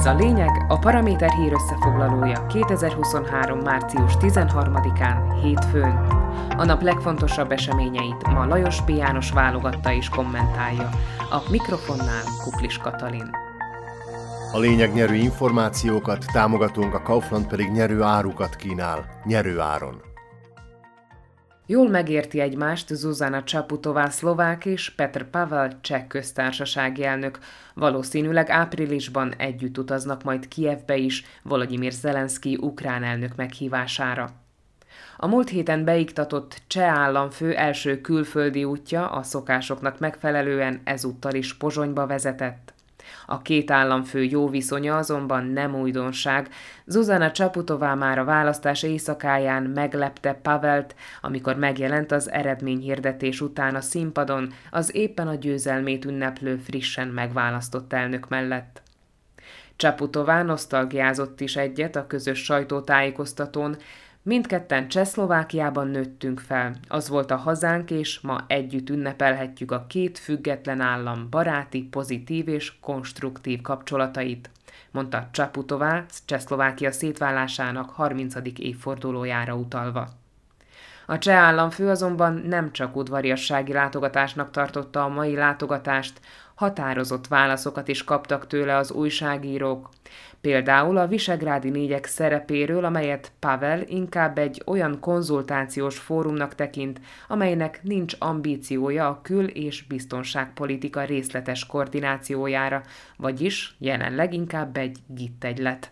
Ez a lényeg, a Paraméter hír összefoglalója 2023. március 13-án, hétfőn. A nap legfontosabb eseményeit ma Lajos B. János válogatta és kommentálja. A mikrofonnál Kuklis Katalin. A lényeg nyerő információkat, támogatunk, a Kaufland pedig nyerő árukat kínál, nyerő áron. Jól megérti egymást Zuzana Csaputová szlovák és Petr Pavel cseh köztársasági elnök. Valószínűleg áprilisban együtt utaznak majd Kievbe is, Volodymyr Zelenszky ukrán elnök meghívására. A múlt héten beiktatott cseh államfő első külföldi útja a szokásoknak megfelelően ezúttal is Pozsonyba vezetett. A két államfő jó viszonya azonban nem újdonság. Zuzana Csaputová már a választás éjszakáján meglepte Pavelt, amikor megjelent az eredményhirdetés után a színpadon az éppen a győzelmét ünneplő frissen megválasztott elnök mellett. Csaputová nosztalgiázott is egyet a közös sajtótájékoztatón, Mindketten Csehszlovákiában nőttünk fel, az volt a hazánk, és ma együtt ünnepelhetjük a két független állam baráti, pozitív és konstruktív kapcsolatait, mondta Csaputová Csehszlovákia szétválásának 30. évfordulójára utalva. A cseh államfő azonban nem csak udvariassági látogatásnak tartotta a mai látogatást, határozott válaszokat is kaptak tőle az újságírók. Például a Visegrádi négyek szerepéről, amelyet Pavel inkább egy olyan konzultációs fórumnak tekint, amelynek nincs ambíciója a kül- és biztonságpolitika részletes koordinációjára, vagyis jelenleg inkább egy gittegylet.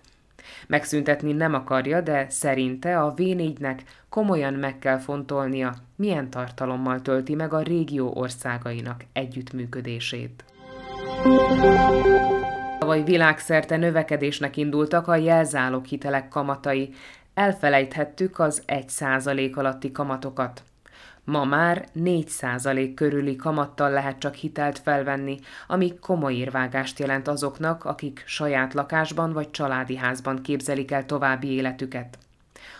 Megszüntetni nem akarja, de szerinte a V4-nek komolyan meg kell fontolnia, milyen tartalommal tölti meg a régió országainak együttműködését. Tavaly világszerte növekedésnek indultak a jelzálog hitelek kamatai. Elfelejthettük az 1% alatti kamatokat. Ma már 4% körüli kamattal lehet csak hitelt felvenni, ami komoly érvágást jelent azoknak, akik saját lakásban vagy családi házban képzelik el további életüket.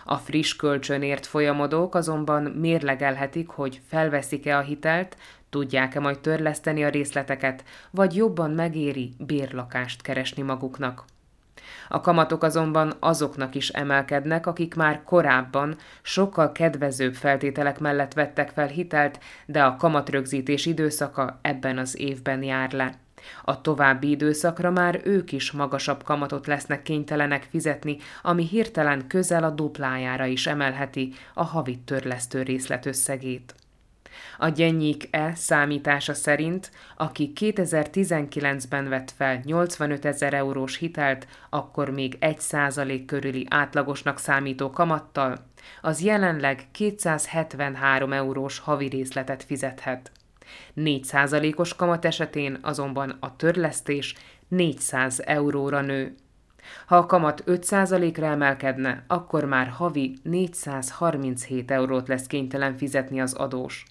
A friss kölcsönért folyamodók azonban mérlegelhetik, hogy felveszik-e a hitelt, tudják-e majd törleszteni a részleteket, vagy jobban megéri bérlakást keresni maguknak. A kamatok azonban azoknak is emelkednek, akik már korábban sokkal kedvezőbb feltételek mellett vettek fel hitelt, de a kamatrögzítés időszaka ebben az évben jár le. A további időszakra már ők is magasabb kamatot lesznek kénytelenek fizetni, ami hirtelen közel a duplájára is emelheti a havi törlesztő részlet összegét. A Gyennyik E számítása szerint, aki 2019-ben vett fel 85 ezer eurós hitelt, akkor még 1 százalék körüli átlagosnak számító kamattal, az jelenleg 273 eurós havi részletet fizethet. 4%-os kamat esetén azonban a törlesztés 400 euróra nő. Ha a kamat 5%-ra emelkedne, akkor már havi 437 eurót lesz kénytelen fizetni az adós.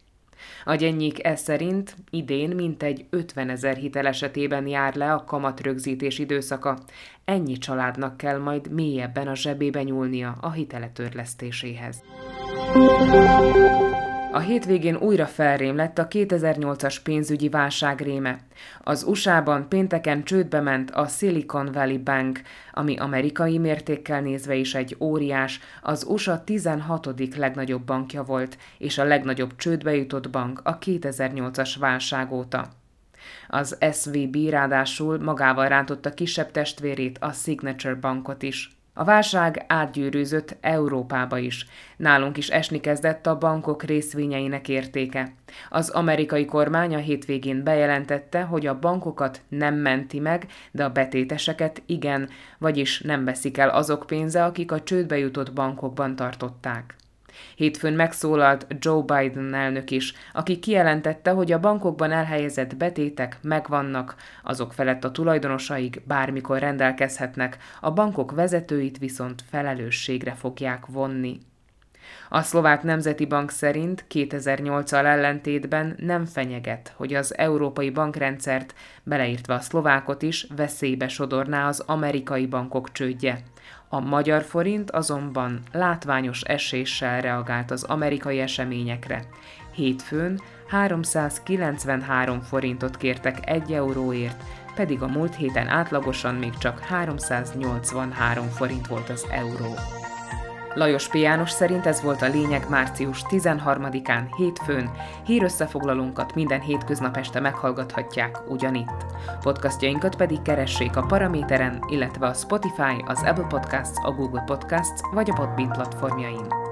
A gyennyik ez szerint idén mintegy 50 ezer hitel esetében jár le a kamatrögzítés időszaka. Ennyi családnak kell majd mélyebben a zsebébe nyúlnia a hitele törlesztéséhez. A hétvégén újra felrém lett a 2008-as pénzügyi válság réme. Az USA-ban pénteken csődbe ment a Silicon Valley Bank, ami amerikai mértékkel nézve is egy óriás, az USA 16. legnagyobb bankja volt, és a legnagyobb csődbe jutott bank a 2008-as válság óta. Az SVB ráadásul magával rántotta kisebb testvérét, a Signature bankot is. A válság átgyűrűzött Európába is. Nálunk is esni kezdett a bankok részvényeinek értéke. Az amerikai kormány a hétvégén bejelentette, hogy a bankokat nem menti meg, de a betéteseket igen, vagyis nem veszik el azok pénze, akik a csődbe jutott bankokban tartották. Hétfőn megszólalt Joe Biden elnök is, aki kijelentette, hogy a bankokban elhelyezett betétek megvannak, azok felett a tulajdonosaik bármikor rendelkezhetnek, a bankok vezetőit viszont felelősségre fogják vonni. A szlovák nemzeti bank szerint 2008-al ellentétben nem fenyeget, hogy az európai bankrendszert, beleírtva a szlovákot is, veszélybe sodorná az amerikai bankok csődje. A magyar forint azonban látványos eséssel reagált az amerikai eseményekre. Hétfőn 393 forintot kértek 1 euróért, pedig a múlt héten átlagosan még csak 383 forint volt az euró. Lajos P. Szerint ez volt a lényeg március 13-án, hétfőn. Hírösszefoglalónkat minden hétköznap este meghallgathatják ugyanitt. Podcastjainkat pedig keressék a Paraméteren, illetve a Spotify, az Apple Podcasts, a Google Podcasts vagy a Podbean platformjain.